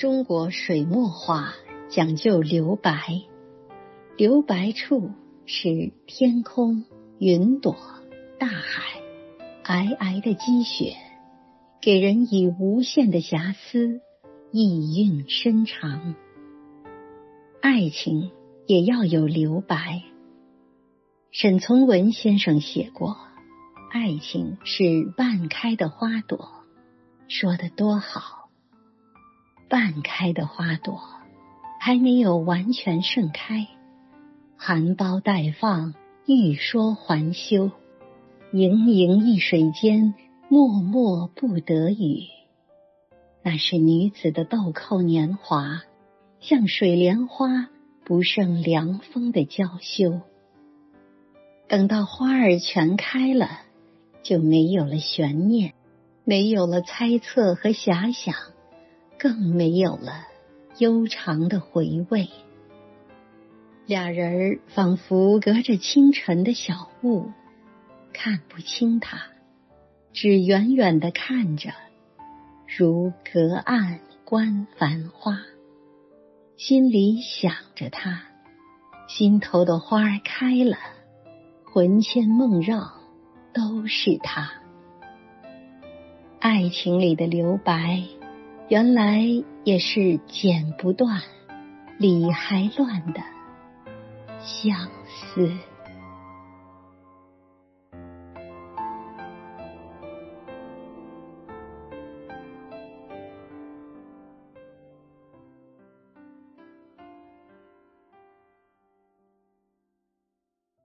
中国水墨画讲究留白，留白处是天空、云朵、大海，皑皑的积雪，给人以无限的遐思，意蕴深长。爱情也要有留白。沈从文先生写过：“爱情是半开的花朵。”说的多好。半开的花朵还没有完全盛开，含苞待放，欲说还休，盈盈一水间，脉脉不得语。那是女子的豆蔻年华，像水莲花不胜凉风的娇羞。等到花儿全开了，就没有了悬念，没有了猜测和遐想。更没有了悠长的回味。俩人仿佛隔着清晨的小雾，看不清他，只远远的看着，如隔岸观繁花。心里想着他，心头的花儿开了，魂牵梦绕都是他。爱情里的留白。原来也是剪不断、理还乱的相思。